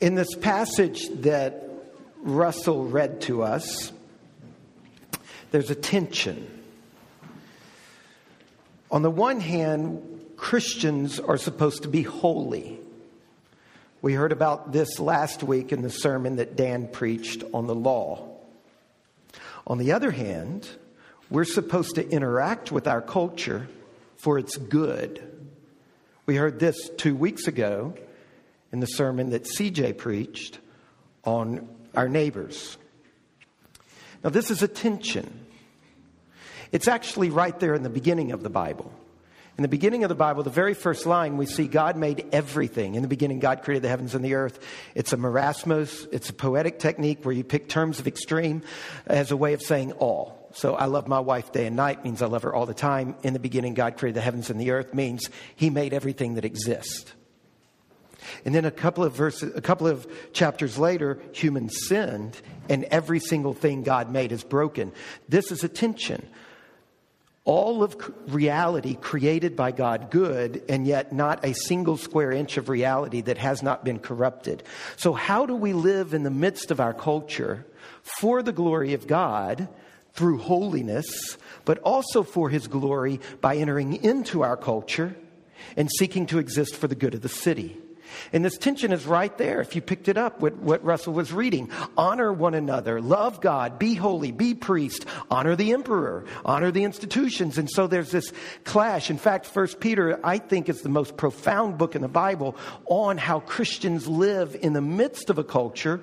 In this passage that Russell read to us, there's a tension. On the one hand, Christians are supposed to be holy. We heard about this last week in the sermon that Dan preached on the law. On the other hand, we're supposed to interact with our culture for its good. We heard this two weeks ago in the sermon that CJ preached on our neighbors. Now, this is a tension. It's actually right there in the beginning of the Bible. In the beginning of the Bible, the very first line, we see God made everything. In the beginning, God created the heavens and the earth. It's a merismus, it's a poetic technique where you pick terms of extreme as a way of saying all. So I love my wife day and night means I love her all the time. In the beginning, God created the heavens and the earth means He made everything that exists. And then a couple of verses, a couple of chapters later, humans sinned, and every single thing God made is broken. This is a tension. All of reality created by God good, and yet not a single square inch of reality that has not been corrupted. So, how do we live in the midst of our culture for the glory of God through holiness, but also for His glory by entering into our culture and seeking to exist for the good of the city? And this tension is right there. If you picked it up, what, what Russell was reading. Honor one another, love God, be holy, be priest, honor the emperor, honor the institutions. And so there's this clash. In fact, First Peter, I think, is the most profound book in the Bible on how Christians live in the midst of a culture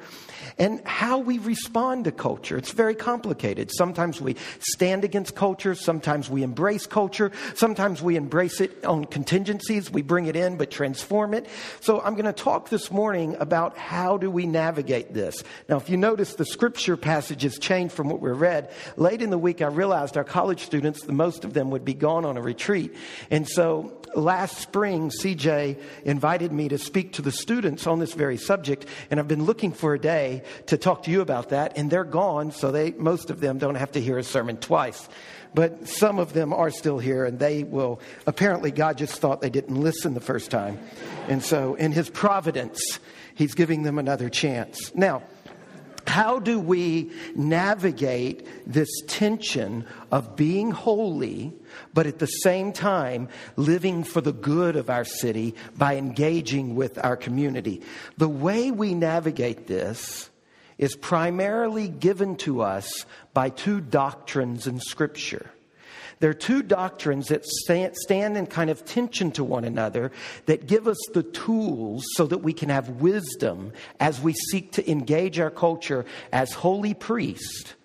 and how we respond to culture. It's very complicated. Sometimes we stand against culture, sometimes we embrace culture, sometimes we embrace it on contingencies, we bring it in but transform it. So I'm going to talk this morning about how do we navigate this. Now, if you notice, the scripture passages changed from what we read. Late in the week, I realized our college students, the most of them would be gone on a retreat. And so last spring, CJ invited me to speak to the students on this very subject, and I've been looking for a day to talk to you about that, and they're gone, so they most of them don't have to hear a sermon twice. But some of them are still here, and they will. Apparently, God just thought they didn't listen the first time. And so, in His providence, He's giving them another chance. Now, how do we navigate this tension of being holy, but at the same time living for the good of our city by engaging with our community? The way we navigate this is primarily given to us by two doctrines in Scripture. There are two doctrines that stand in kind of tension to one another that give us the tools so that we can have wisdom as we seek to engage our culture as holy priests.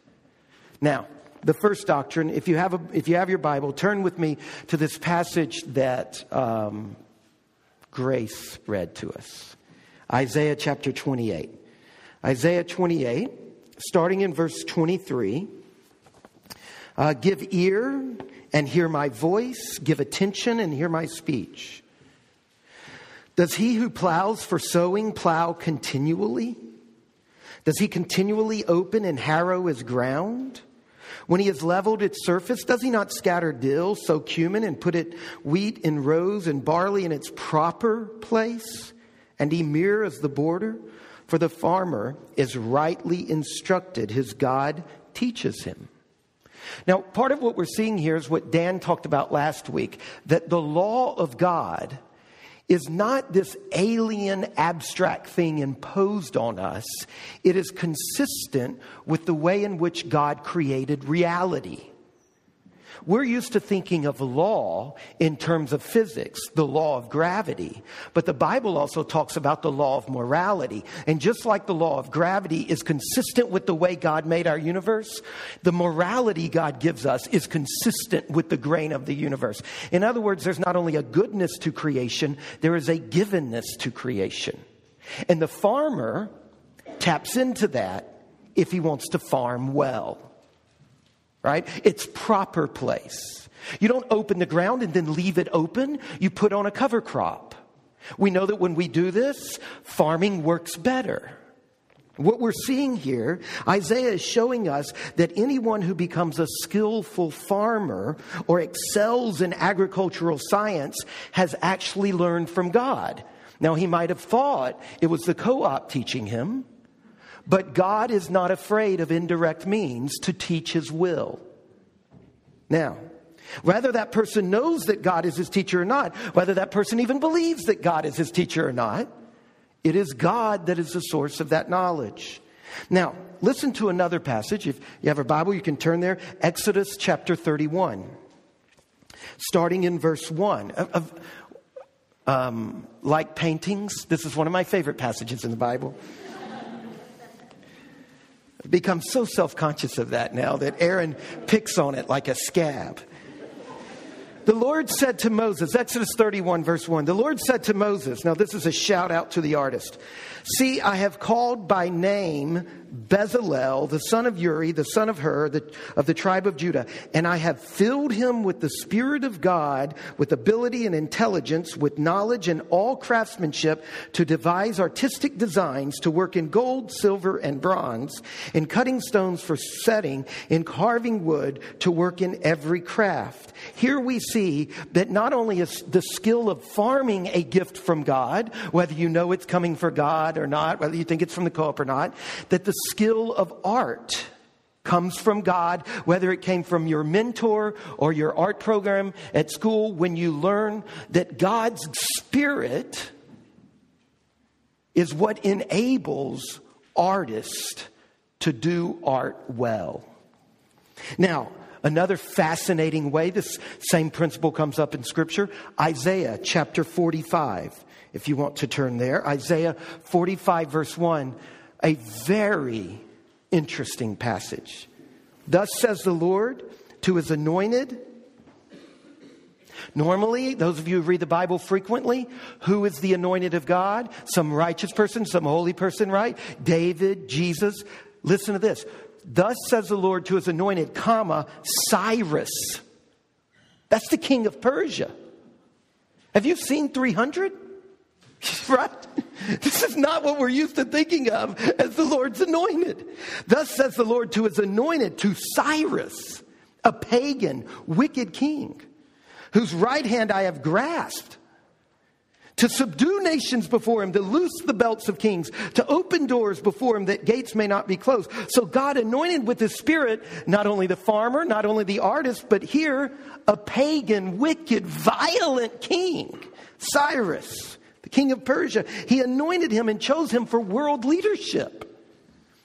Now, the first doctrine, if you have, a, if you have your Bible, turn with me to this passage that um, Grace read to us Isaiah chapter 28. Isaiah 28, starting in verse 23. Uh, give ear and hear my voice, give attention and hear my speech. Does he who plows for sowing plow continually? Does he continually open and harrow his ground? When he has leveled its surface, does he not scatter dill, sow cumin, and put it wheat in rows and barley in its proper place? And emmer as the border? For the farmer is rightly instructed, his God teaches him. Now, part of what we're seeing here is what Dan talked about last week that the law of God is not this alien abstract thing imposed on us, it is consistent with the way in which God created reality. We're used to thinking of law in terms of physics, the law of gravity. But the Bible also talks about the law of morality. And just like the law of gravity is consistent with the way God made our universe, the morality God gives us is consistent with the grain of the universe. In other words, there's not only a goodness to creation, there is a givenness to creation. And the farmer taps into that if he wants to farm well right? Its proper place. You don't open the ground and then leave it open. You put on a cover crop. We know that when we do this, farming works better. What we're seeing here, Isaiah is showing us that anyone who becomes a skillful farmer or excels in agricultural science has actually learned from God. Now, he might have thought it was the co op teaching him, but God is not afraid of indirect means to teach his will. Now, whether that person knows that God is his teacher or not, whether that person even believes that God is his teacher or not, it is God that is the source of that knowledge. Now, listen to another passage. If you have a Bible, you can turn there. Exodus chapter 31, starting in verse 1. Of, um, like paintings, this is one of my favorite passages in the Bible. Become so self conscious of that now that Aaron picks on it like a scab. The Lord said to Moses, Exodus 31, verse 1, the Lord said to Moses, now this is a shout out to the artist. See, I have called by name Bezalel, the son of Uri, the son of Hur, the, of the tribe of Judah, and I have filled him with the Spirit of God, with ability and intelligence, with knowledge and all craftsmanship to devise artistic designs, to work in gold, silver, and bronze, in cutting stones for setting, in carving wood, to work in every craft. Here we see that not only is the skill of farming a gift from God, whether you know it's coming for God, or not, whether you think it's from the co op or not, that the skill of art comes from God, whether it came from your mentor or your art program at school, when you learn that God's Spirit is what enables artists to do art well. Now, another fascinating way this same principle comes up in Scripture Isaiah chapter 45 if you want to turn there. Isaiah 45, verse 1, a very interesting passage. Thus says the Lord to his anointed. Normally, those of you who read the Bible frequently, who is the anointed of God? Some righteous person, some holy person, right? David, Jesus. Listen to this. Thus says the Lord to his anointed, comma, Cyrus. That's the king of Persia. Have you seen 300? right? This is not what we're used to thinking of as the Lord's anointed. Thus says the Lord to his anointed, to Cyrus, a pagan, wicked king, whose right hand I have grasped, to subdue nations before him, to loose the belts of kings, to open doors before him that gates may not be closed. So God anointed with his spirit not only the farmer, not only the artist, but here a pagan, wicked, violent king, Cyrus king of Persia. He anointed him and chose him for world leadership.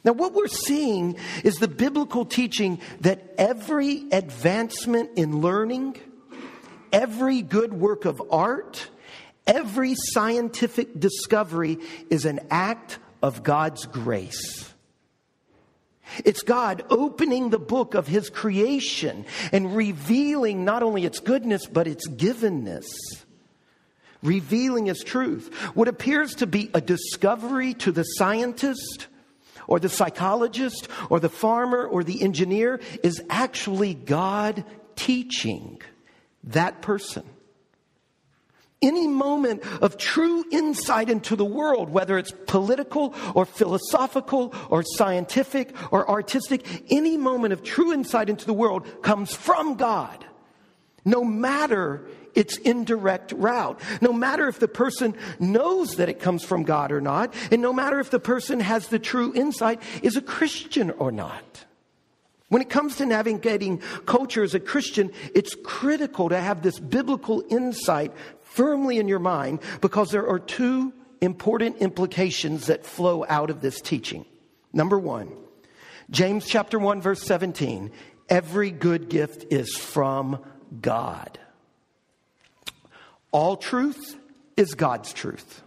Now, what we're seeing is the biblical teaching that every advancement in learning, every good work of art, every scientific discovery is an act of God's grace. It's God opening the book of His creation and revealing not only its goodness, but its givenness revealing his truth. What appears to be a discovery to the scientist or the psychologist or the farmer or the engineer is actually God teaching that person. Any moment of true insight into the world, whether it's political or philosophical or scientific or artistic, any moment of true insight into the world comes from God. No matter its indirect route. No matter if the person knows that it comes from God or not, and no matter if the person has the true insight, is a Christian or not. When it comes to navigating culture as a Christian, it's critical to have this biblical insight firmly in your mind because there are two important implications that flow out of this teaching. Number one, James chapter 1 verse 17, every good gift is from God. All truth is God's truth.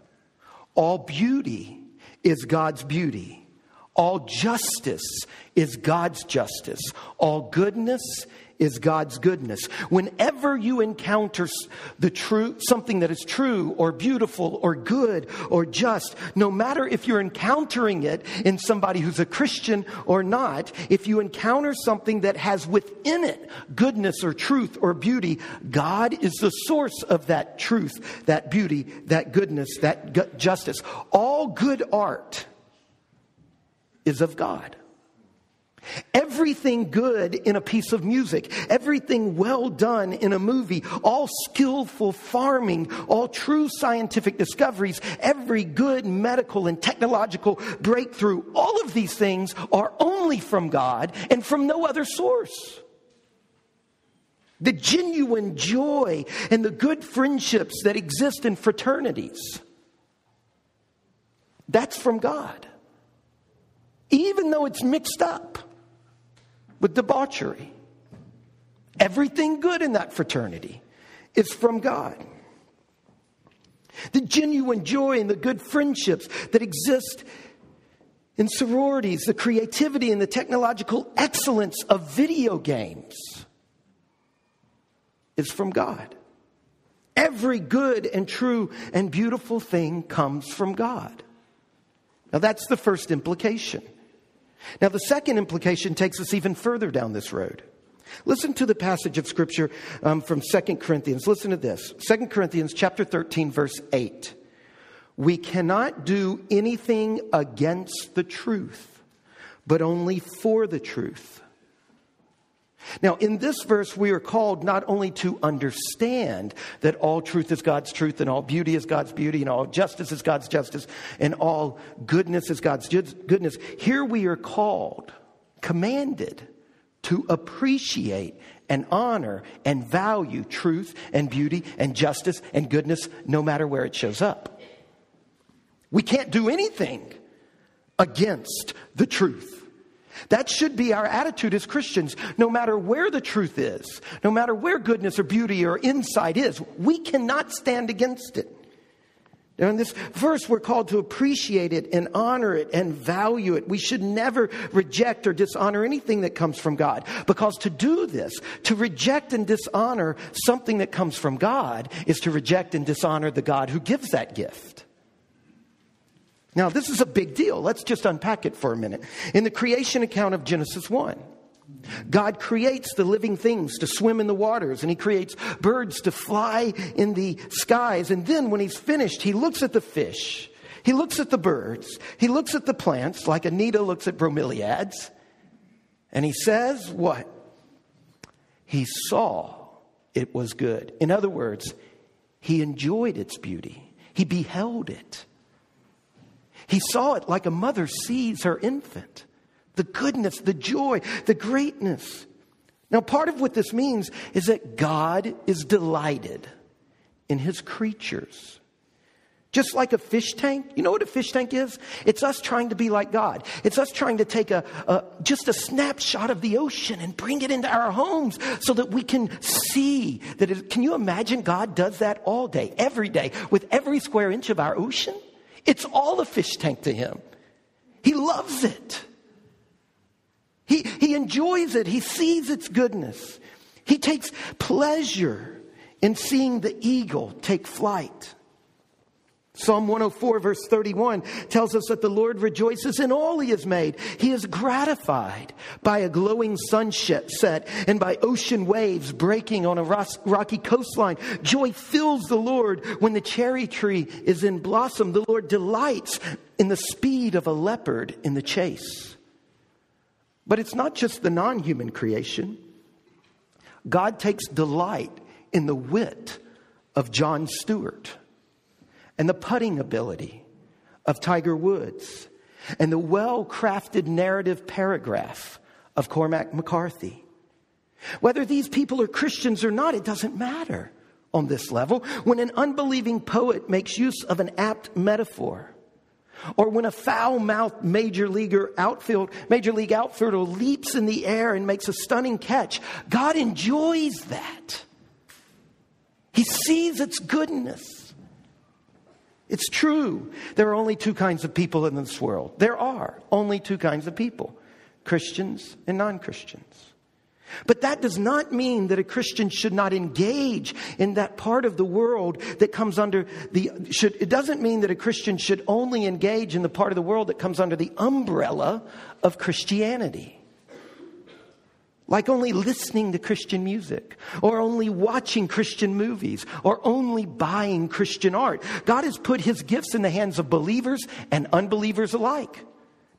All beauty is God's beauty. All justice is God's justice. All goodness is God's goodness. Whenever you encounter the true, something that is true or beautiful or good or just, no matter if you're encountering it in somebody who's a Christian or not, if you encounter something that has within it goodness or truth or beauty, God is the source of that truth, that beauty, that goodness, that justice. All good art is of God. Everything good in a piece of music, everything well done in a movie, all skillful farming, all true scientific discoveries, every good medical and technological breakthrough, all of these things are only from God and from no other source. The genuine joy and the good friendships that exist in fraternities, that's from God. Even though it's mixed up with debauchery. Everything good in that fraternity is from God. The genuine joy and the good friendships that exist in sororities, the creativity and the technological excellence of video games is from God. Every good and true and beautiful thing comes from God. Now, that's the first implication. Now, the second implication takes us even further down this road. Listen to the passage of scripture um, from 2 Corinthians. Listen to this 2 Corinthians chapter 13, verse 8. We cannot do anything against the truth, but only for the truth. Now, in this verse, we are called not only to understand that all truth is God's truth, and all beauty is God's beauty, and all justice is God's justice, and all goodness is God's goodness. Here we are called, commanded to appreciate and honor and value truth and beauty and justice and goodness no matter where it shows up. We can't do anything against the truth. That should be our attitude as Christians, no matter where the truth is, no matter where goodness or beauty or insight is. We cannot stand against it. Now, in this verse, we're called to appreciate it and honor it and value it. We should never reject or dishonor anything that comes from God. Because to do this, to reject and dishonor something that comes from God, is to reject and dishonor the God who gives that gift. Now, this is a big deal. Let's just unpack it for a minute. In the creation account of Genesis 1, God creates the living things to swim in the waters, and He creates birds to fly in the skies. And then, when He's finished, He looks at the fish, He looks at the birds, He looks at the plants, like Anita looks at bromeliads, and He says, What? He saw it was good. In other words, He enjoyed its beauty, He beheld it. He saw it like a mother sees her infant the goodness, the joy, the greatness. Now, part of what this means is that God is delighted in his creatures. Just like a fish tank. You know what a fish tank is? It's us trying to be like God. It's us trying to take a, a, just a snapshot of the ocean and bring it into our homes so that we can see that. It, can you imagine God does that all day, every day, with every square inch of our ocean? It's all a fish tank to him. He loves it. He, he enjoys it. He sees its goodness. He takes pleasure in seeing the eagle take flight. Psalm 104, verse 31 tells us that the Lord rejoices in all he has made. He is gratified by a glowing sunset set and by ocean waves breaking on a rocky coastline. Joy fills the Lord when the cherry tree is in blossom. The Lord delights in the speed of a leopard in the chase. But it's not just the non human creation, God takes delight in the wit of Jon Stewart and the putting ability of Tiger Woods and the well crafted narrative paragraph of Cormac McCarthy. Whether these people are Christians or not, it doesn't matter on this level. When an unbelieving poet makes use of an apt metaphor, or when a foul-mouthed major leaguer outfield, major league outfielder leaps in the air and makes a stunning catch, God enjoys that. He sees its goodness. It's true. There are only two kinds of people in this world. There are only two kinds of people Christians and non Christians. But that does not mean that a Christian should not engage in that part of the world that comes under the should it doesn't mean that a Christian should only engage in the part of the world that comes under the umbrella of Christianity like only listening to Christian music, or only watching Christian movies, or only buying Christian art. God has put his gifts in the hands of believers and unbelievers alike.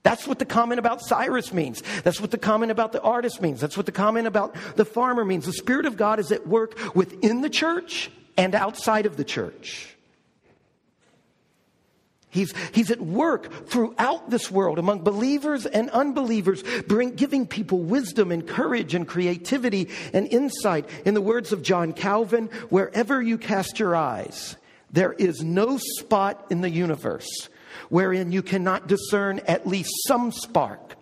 That's what the comment about Cyrus means. That's what the comment about the artist means. That's what the comment about the farmer means. The Spirit of God is at work within the church and outside of the church. He's, he's at work throughout this world among believers and unbelievers, bring, giving people wisdom and courage and creativity and insight. In the words of John Calvin, wherever you cast your eyes, there is no spot in the universe wherein you cannot discern at least some spark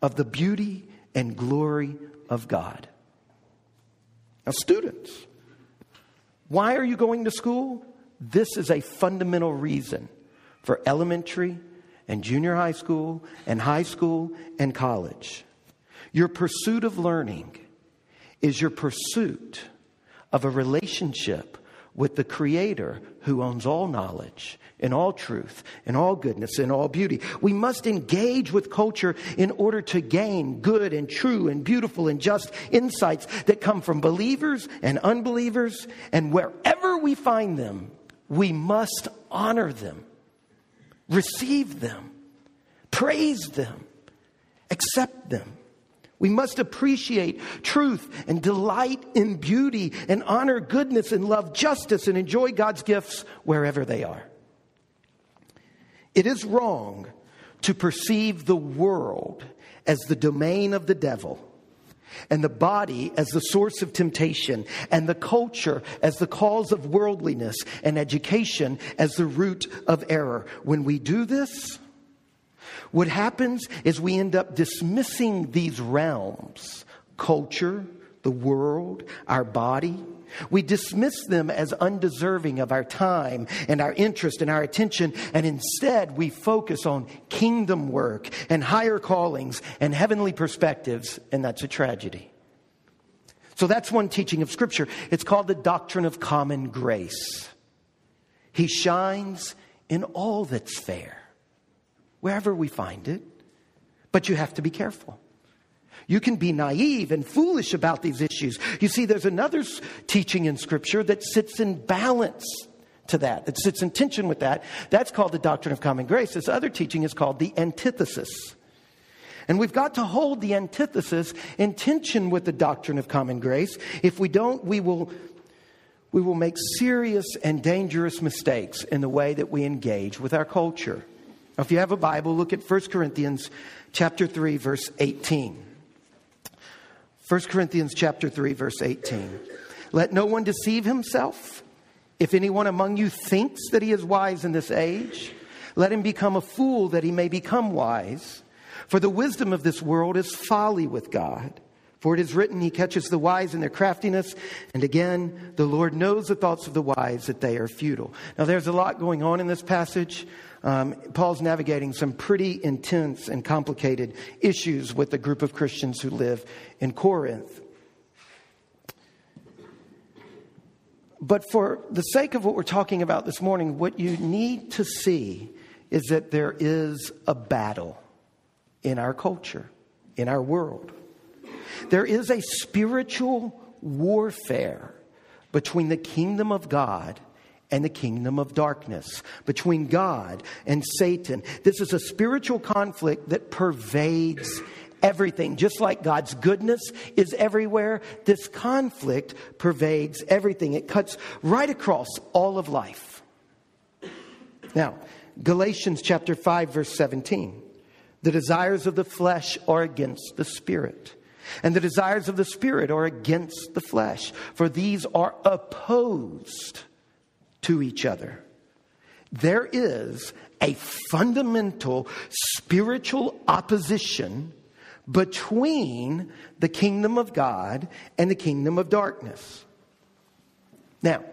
of the beauty and glory of God. Now, students, why are you going to school? This is a fundamental reason for elementary and junior high school and high school and college. Your pursuit of learning is your pursuit of a relationship with the Creator who owns all knowledge and all truth and all goodness and all beauty. We must engage with culture in order to gain good and true and beautiful and just insights that come from believers and unbelievers. And wherever we find them, we must honor them, receive them, praise them, accept them. We must appreciate truth and delight in beauty and honor goodness and love justice and enjoy God's gifts wherever they are. It is wrong to perceive the world as the domain of the devil and the body as the source of temptation and the culture as the cause of worldliness and education as the root of error. When we do this, what happens is we end up dismissing these realms culture, the world, our body. We dismiss them as undeserving of our time and our interest and our attention, and instead we focus on kingdom work and higher callings and heavenly perspectives, and that's a tragedy. So that's one teaching of Scripture. It's called the doctrine of common grace. He shines in all that's fair wherever we find it. But you have to be careful. You can be naive and foolish about these issues. You see, there's another teaching in Scripture that sits in balance to that, that sits in tension with that. That's called the doctrine of common grace. This other teaching is called the antithesis. And we've got to hold the antithesis in tension with the doctrine of common grace. If we don't, we will, we will make serious and dangerous mistakes in the way that we engage with our culture. If you have a Bible, look at 1 Corinthians chapter 3, verse 18. 1 Corinthians chapter 3, verse 18. Let no one deceive himself. If anyone among you thinks that he is wise in this age, let him become a fool that he may become wise. For the wisdom of this world is folly with God. For it is written, He catches the wise in their craftiness. And again, the Lord knows the thoughts of the wise, that they are futile. Now, there's a lot going on in this passage. Um, Paul's navigating some pretty intense and complicated issues with a group of Christians who live in Corinth. But for the sake of what we're talking about this morning, what you need to see is that there is a battle in our culture, in our world. There is a spiritual warfare between the kingdom of God and the kingdom of darkness, between God and Satan. This is a spiritual conflict that pervades everything. Just like God's goodness is everywhere, this conflict pervades everything. It cuts right across all of life. Now, Galatians chapter 5 verse 17. The desires of the flesh are against the spirit, and the desires of the spirit are against the flesh, for these are opposed to each other. There is a fundamental spiritual opposition between the kingdom of God and the kingdom of darkness. Now,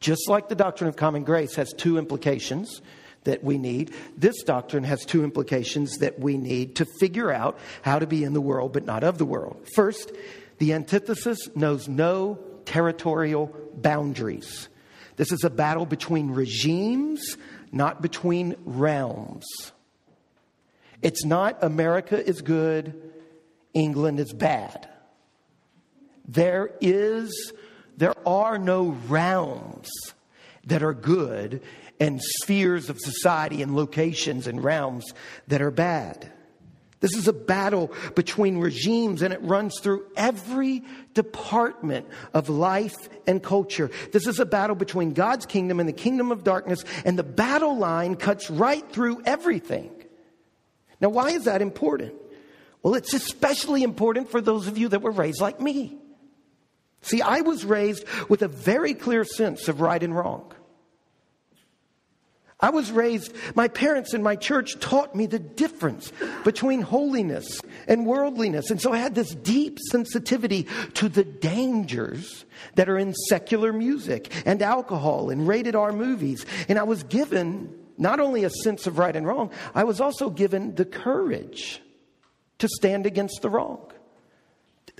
just like the doctrine of common grace has two implications that we need, this doctrine has two implications that we need to figure out how to be in the world but not of the world. First, the antithesis knows no territorial boundaries. This is a battle between regimes, not between realms. It's not America is good, England is bad. There is there are no realms that are good and spheres of society and locations and realms that are bad. This is a battle between regimes and it runs through every department of life and culture. This is a battle between God's kingdom and the kingdom of darkness, and the battle line cuts right through everything. Now, why is that important? Well, it's especially important for those of you that were raised like me. See, I was raised with a very clear sense of right and wrong. I was raised, my parents and my church taught me the difference between holiness and worldliness. And so I had this deep sensitivity to the dangers that are in secular music and alcohol and rated R movies. And I was given not only a sense of right and wrong, I was also given the courage to stand against the wrong.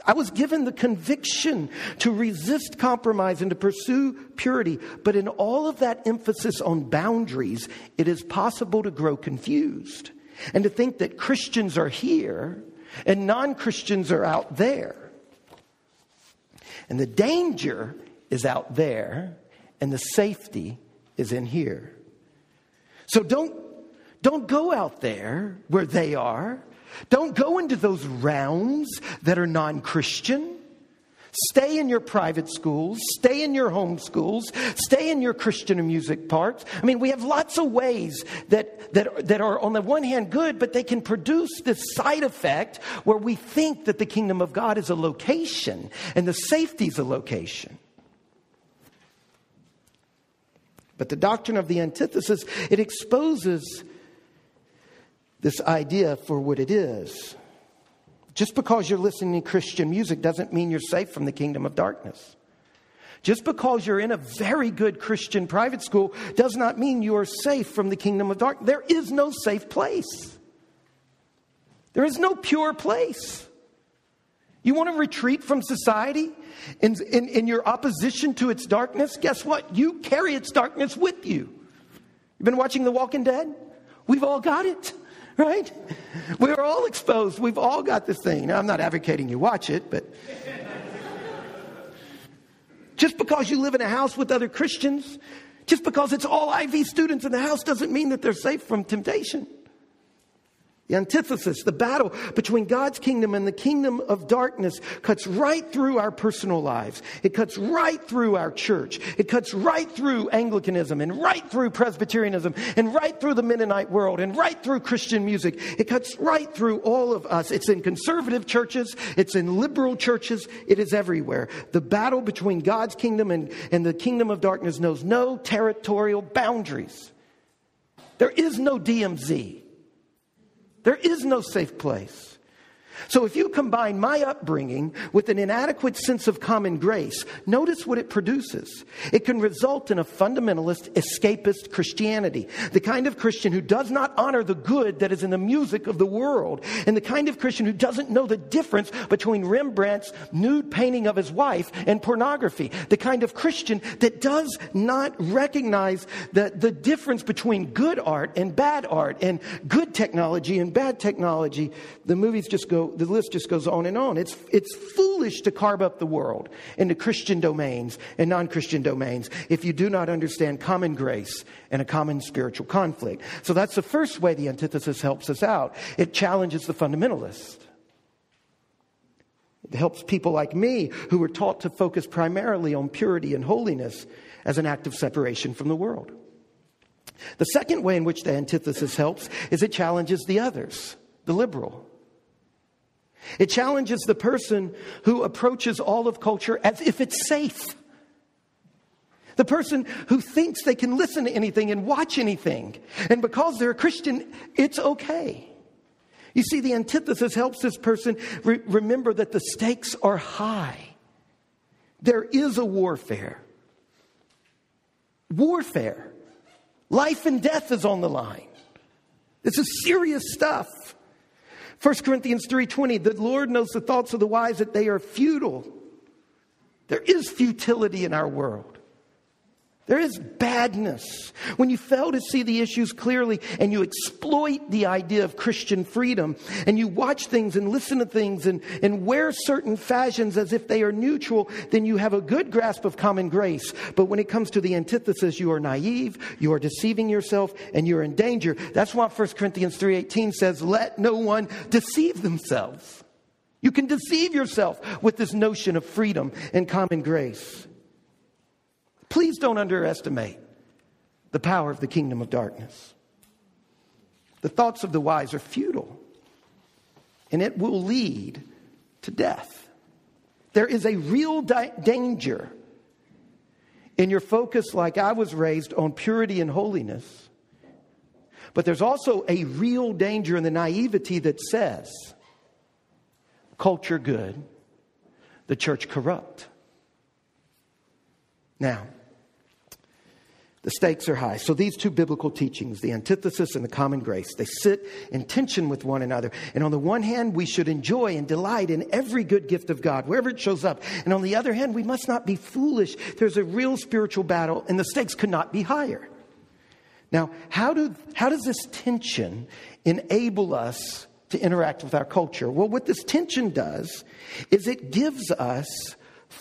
I was given the conviction to resist compromise and to pursue purity. But in all of that emphasis on boundaries, it is possible to grow confused and to think that Christians are here and non Christians are out there. And the danger is out there, and the safety is in here. So don't, don't go out there where they are. Don't go into those realms that are non Christian. Stay in your private schools, stay in your home schools, stay in your Christian music parts. I mean, we have lots of ways that, that, that are, on the one hand, good, but they can produce this side effect where we think that the kingdom of God is a location and the safety is a location. But the doctrine of the antithesis, it exposes this idea for what it is. Just because you're listening to Christian music doesn't mean you're safe from the kingdom of darkness. Just because you're in a very good Christian private school does not mean you are safe from the kingdom of darkness. There is no safe place. There is no pure place. You want to retreat from society in, in, in, your opposition to its darkness? Guess what? You carry its darkness with you. You've been watching The Walking Dead? We've all got it right? We're all exposed. We've all got this thing. Now, I'm not advocating you watch it, but just because you live in a house with other Christians, just because it's all Ivy students in the house doesn't mean that they're safe from temptation. The antithesis, the battle between God's kingdom and the kingdom of darkness cuts right through our personal lives. It cuts right through our church. It cuts right through Anglicanism and right through Presbyterianism and right through the Mennonite world and right through Christian music. It cuts right through all of us. It's in conservative churches. It's in liberal churches. It is everywhere. The battle between God's kingdom and, and the kingdom of darkness knows no territorial boundaries. There is no DMZ. There is no safe place. So if you combine my upbringing with an inadequate sense of common grace, notice what it produces. It can result in a fundamentalist, escapist Christianity, the kind of Christian who does not honor the good that is in the music of the world, and the kind of Christian who doesn't know the difference between Rembrandt's nude painting of his wife and pornography, the kind of Christian that does not recognize the, the difference between good art and bad art, and good technology and bad technology. The movies just go the list just goes on and on. It's, it's foolish to carve up the world into Christian domains and non Christian domains if you do not understand common grace and a common spiritual conflict. So that's the first way the antithesis helps us out. It challenges the fundamentalist. It helps people like me who were taught to focus primarily on purity and holiness as an act of separation from the world. The second way in which the antithesis helps is it challenges the others, the liberal. It challenges the person who approaches all of culture as if it's safe. The person who thinks they can listen to anything and watch anything. And because they're a Christian, it's okay. You see, the antithesis helps this person re- remember that the stakes are high. There is a warfare. Warfare. Life and death is on the line. This is serious stuff. 1 Corinthians 3:20 The Lord knows the thoughts of the wise that they are futile. There is futility in our world. There is badness when you fail to see the issues clearly and you exploit the idea of Christian freedom and you watch things and listen to things and, and wear certain fashions as if they are neutral, then you have a good grasp of common grace. But when it comes to the antithesis, you are naive, you are deceiving yourself, and you're in danger. That's why 1 Corinthians 3.18 says, let no one deceive themselves. You can deceive yourself with this notion of freedom and common grace. Please don't underestimate the power of the kingdom of darkness. The thoughts of the wise are futile, and it will lead to death. There is a real di- danger in your focus, like I was raised, on purity and holiness. But there's also a real danger in the naivety that says culture good, the church corrupt. Now, the stakes are high. So these two biblical teachings, the antithesis and the common grace, they sit in tension with one another. And on the one hand, we should enjoy and delight in every good gift of God, wherever it shows up. And on the other hand, we must not be foolish. There's a real spiritual battle, and the stakes could not be higher. Now, how, do, how does this tension enable us to interact with our culture? Well, what this tension does is it gives us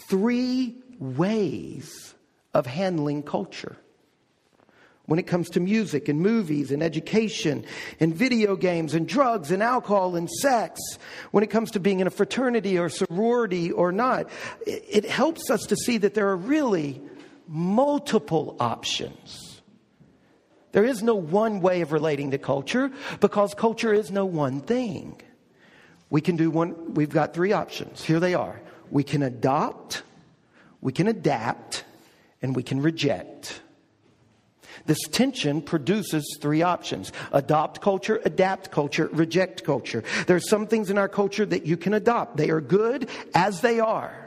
three ways of handling culture when it comes to music and movies and education and video games and drugs and alcohol and sex, when it comes to being in a fraternity or sorority or not, it helps us to see that there are really multiple options. There is no one way of relating to culture because culture is no one thing. We can do one, we've got three options. Here they are. We can adopt, we can adapt, and we can reject. This tension produces three options adopt culture, adapt culture, reject culture. There are some things in our culture that you can adopt, they are good as they are.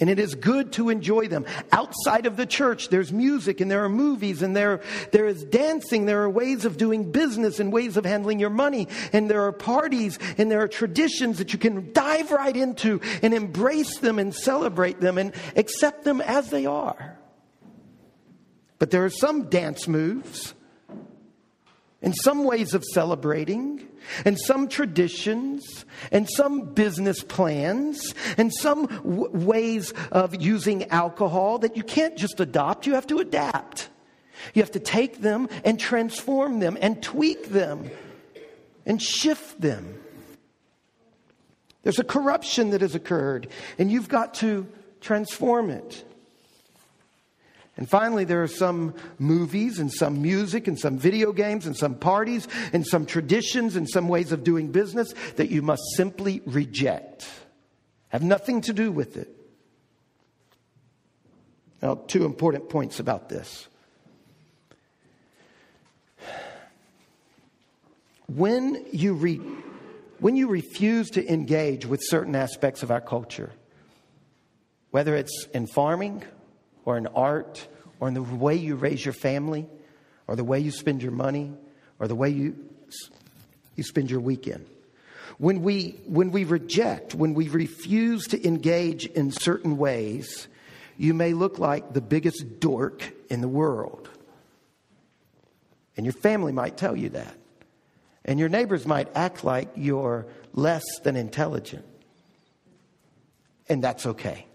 And it is good to enjoy them. Outside of the church, there's music and there are movies and there, there is dancing. There are ways of doing business and ways of handling your money. And there are parties and there are traditions that you can dive right into and embrace them and celebrate them and accept them as they are. But there are some dance moves and some ways of celebrating and some traditions and some business plans and some w- ways of using alcohol that you can't just adopt, you have to adapt. You have to take them and transform them and tweak them and shift them. There's a corruption that has occurred, and you've got to transform it. And finally, there are some movies and some music and some video games and some parties and some traditions and some ways of doing business that you must simply reject. Have nothing to do with it. Now, two important points about this. When you, re- when you refuse to engage with certain aspects of our culture, whether it's in farming, or in art or in the way you raise your family or the way you spend your money or the way you, you spend your weekend. When we, when we reject, when we refuse to engage in certain ways, you may look like the biggest dork in the world. And your family might tell you that. And your neighbors might act like you're less than intelligent. And that's okay.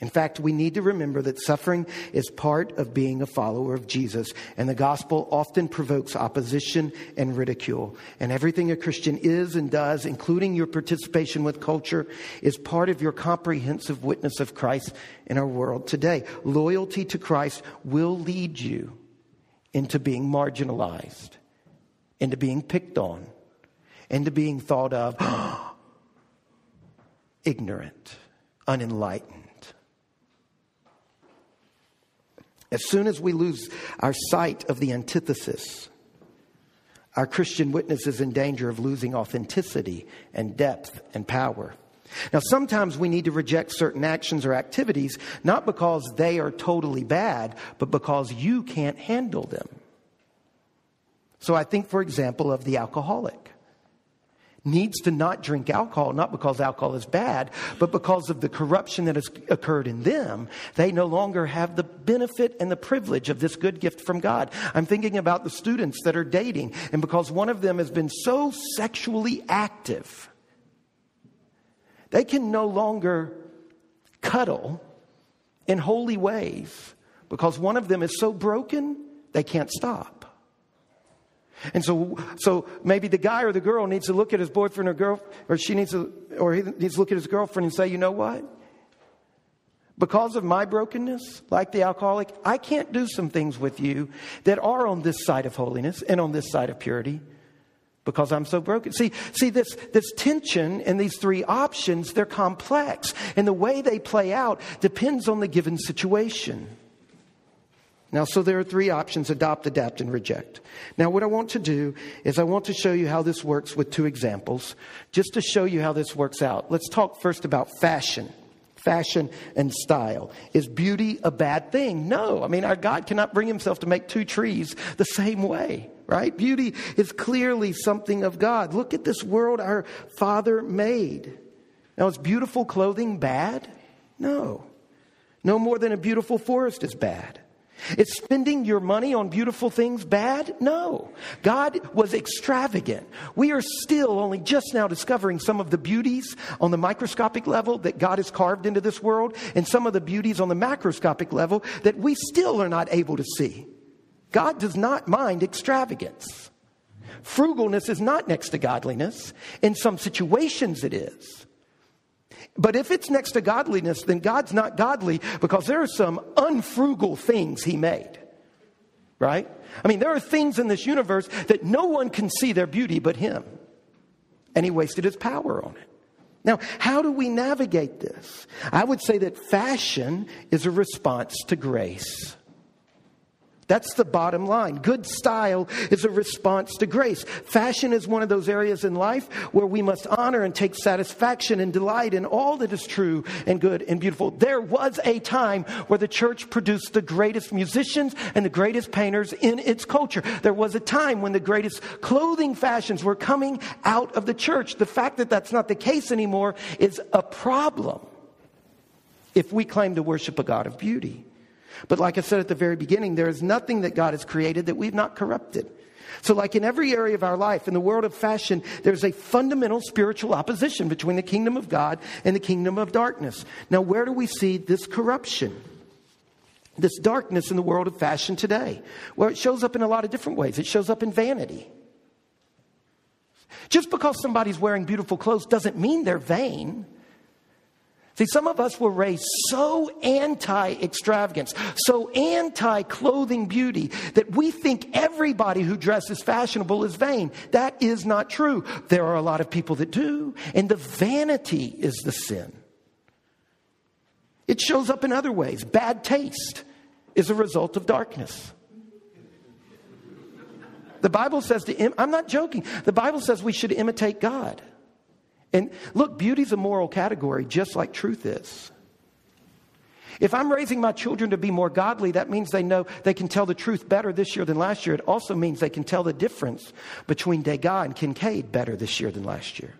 In fact, we need to remember that suffering is part of being a follower of Jesus, and the gospel often provokes opposition and ridicule. And everything a Christian is and does, including your participation with culture, is part of your comprehensive witness of Christ in our world today. Loyalty to Christ will lead you into being marginalized, into being picked on, into being thought of ignorant, unenlightened. As soon as we lose our sight of the antithesis, our Christian witness is in danger of losing authenticity and depth and power. Now, sometimes we need to reject certain actions or activities, not because they are totally bad, but because you can't handle them. So I think, for example, of the alcoholic. Needs to not drink alcohol, not because alcohol is bad, but because of the corruption that has occurred in them, they no longer have the benefit and the privilege of this good gift from God. I'm thinking about the students that are dating, and because one of them has been so sexually active, they can no longer cuddle in holy ways because one of them is so broken they can't stop. And so, so maybe the guy or the girl needs to look at his boyfriend or girl, or she needs to, or he needs to look at his girlfriend and say, you know what? Because of my brokenness, like the alcoholic, I can't do some things with you that are on this side of holiness and on this side of purity because I'm so broken. See, see this, this tension and these three options, they're complex. And the way they play out depends on the given situation. Now, so there are three options adopt, adapt, and reject. Now, what I want to do is I want to show you how this works with two examples, just to show you how this works out. Let's talk first about fashion. Fashion and style. Is beauty a bad thing? No. I mean, our God cannot bring himself to make two trees the same way, right? Beauty is clearly something of God. Look at this world our Father made. Now, is beautiful clothing bad? No. No more than a beautiful forest is bad. Is spending your money on beautiful things bad? No. God was extravagant. We are still only just now discovering some of the beauties on the microscopic level that God has carved into this world and some of the beauties on the macroscopic level that we still are not able to see. God does not mind extravagance. Frugalness is not next to godliness. In some situations, it is. But if it's next to godliness, then God's not godly because there are some unfrugal things He made. Right? I mean, there are things in this universe that no one can see their beauty but Him. And He wasted His power on it. Now, how do we navigate this? I would say that fashion is a response to grace. That's the bottom line. Good style is a response to grace. Fashion is one of those areas in life where we must honor and take satisfaction and delight in all that is true and good and beautiful. There was a time where the church produced the greatest musicians and the greatest painters in its culture. There was a time when the greatest clothing fashions were coming out of the church. The fact that that's not the case anymore is a problem if we claim to worship a God of beauty. But like I said at the very beginning, there is nothing that God has created that we've not corrupted. So, like in every area of our life, in the world of fashion, there's a fundamental spiritual opposition between the kingdom of God and the kingdom of darkness. Now, where do we see this corruption? This darkness in the world of fashion today? Well, it shows up in a lot of different ways. It shows up in vanity. Just because somebody's wearing beautiful clothes doesn't mean they're vain. See, some of us were raised so anti extravagance, so anti clothing beauty, that we think everybody who dresses fashionable is vain. That is not true. There are a lot of people that do, and the vanity is the sin. It shows up in other ways. Bad taste is a result of darkness. The Bible says to, I'm not joking, the Bible says we should imitate God. And look, beauty's a moral category, just like truth is. If I'm raising my children to be more godly, that means they know they can tell the truth better this year than last year. It also means they can tell the difference between Degas and Kinkade better this year than last year.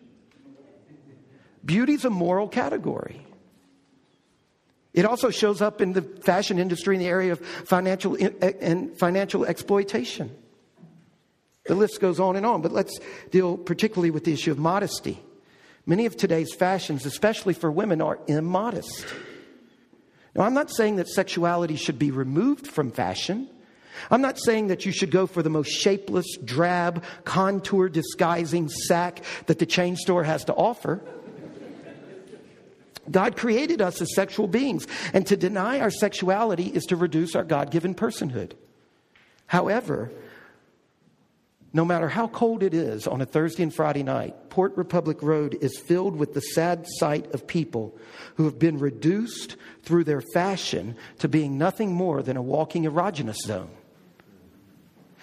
Beauty's a moral category. It also shows up in the fashion industry in the area of financial and financial exploitation. The list goes on and on, but let's deal particularly with the issue of modesty. Many of today's fashions, especially for women, are immodest. Now, I'm not saying that sexuality should be removed from fashion. I'm not saying that you should go for the most shapeless, drab, contour disguising sack that the chain store has to offer. God created us as sexual beings, and to deny our sexuality is to reduce our God given personhood. However, no matter how cold it is on a Thursday and Friday night, Port Republic Road is filled with the sad sight of people who have been reduced through their fashion to being nothing more than a walking erogenous zone.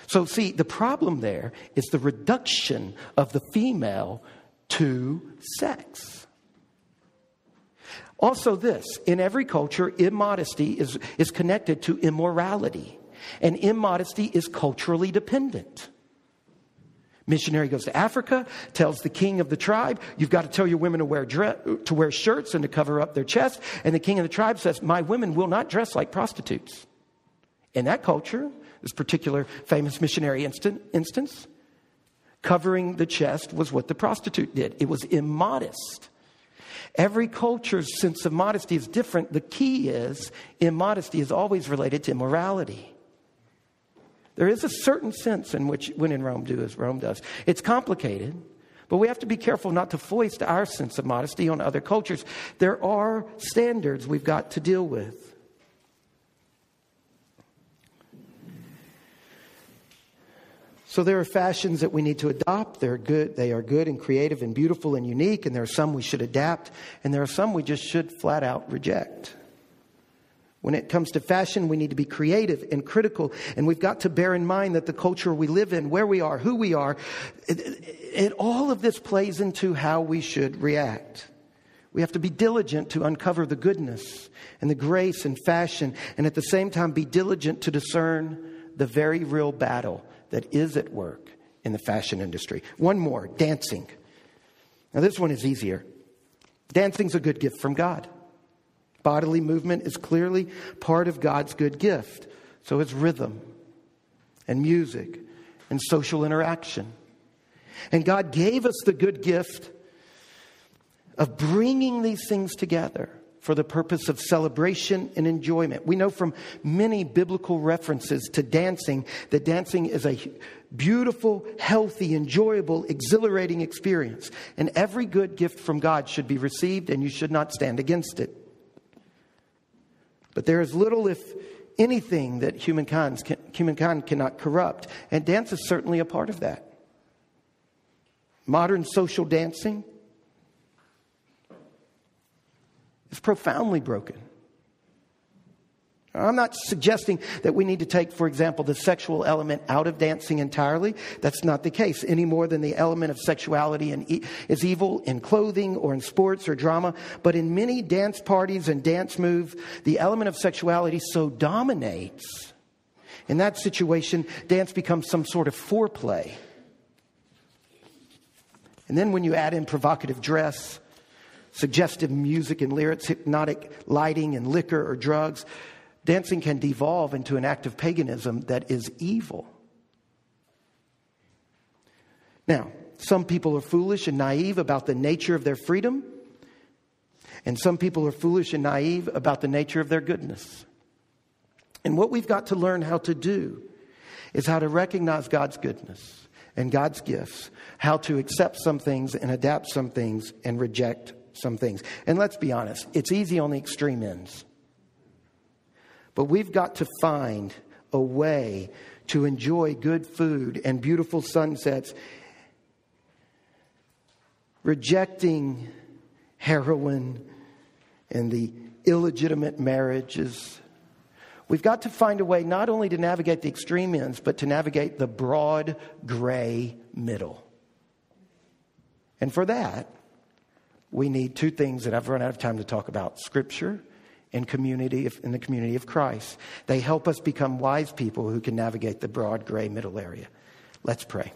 So, see, the problem there is the reduction of the female to sex. Also, this in every culture, immodesty is, is connected to immorality, and immodesty is culturally dependent. Missionary goes to Africa, tells the king of the tribe, You've got to tell your women to wear, to wear shirts and to cover up their chest. And the king of the tribe says, My women will not dress like prostitutes. In that culture, this particular famous missionary instant, instance, covering the chest was what the prostitute did. It was immodest. Every culture's sense of modesty is different. The key is immodesty is always related to immorality. There is a certain sense in which when in Rome do as Rome does. It's complicated, but we have to be careful not to foist our sense of modesty on other cultures. There are standards we've got to deal with. So there are fashions that we need to adopt. They're good, they are good and creative and beautiful and unique, and there are some we should adapt, and there are some we just should flat out reject. When it comes to fashion, we need to be creative and critical, and we've got to bear in mind that the culture we live in, where we are, who we are, it, it, all of this plays into how we should react. We have to be diligent to uncover the goodness and the grace and fashion, and at the same time be diligent to discern the very real battle that is at work in the fashion industry. One more dancing. Now, this one is easier. Dancing's a good gift from God. Bodily movement is clearly part of God's good gift. So is rhythm and music and social interaction. And God gave us the good gift of bringing these things together for the purpose of celebration and enjoyment. We know from many biblical references to dancing that dancing is a beautiful, healthy, enjoyable, exhilarating experience. And every good gift from God should be received, and you should not stand against it. But there is little, if anything, that humankind, humankind cannot corrupt, and dance is certainly a part of that. Modern social dancing is profoundly broken. I'm not suggesting that we need to take, for example, the sexual element out of dancing entirely. That's not the case, any more than the element of sexuality e- is evil in clothing or in sports or drama. But in many dance parties and dance moves, the element of sexuality so dominates. In that situation, dance becomes some sort of foreplay. And then when you add in provocative dress, suggestive music and lyrics, hypnotic lighting and liquor or drugs, dancing can devolve into an act of paganism that is evil. Now, some people are foolish and naive about the nature of their freedom, and some people are foolish and naive about the nature of their goodness. And what we've got to learn how to do is how to recognize God's goodness and God's gifts, how to accept some things and adapt some things and reject some things. And let's be honest, it's easy on the extreme ends. But we've got to find a way to enjoy good food and beautiful sunsets, rejecting heroin and the illegitimate marriages. We've got to find a way not only to navigate the extreme ends, but to navigate the broad gray middle. And for that, we need two things that I've run out of time to talk about scripture and community of, in the community of Christ. They help us become wise people who can navigate the broad gray middle area. Let's pray.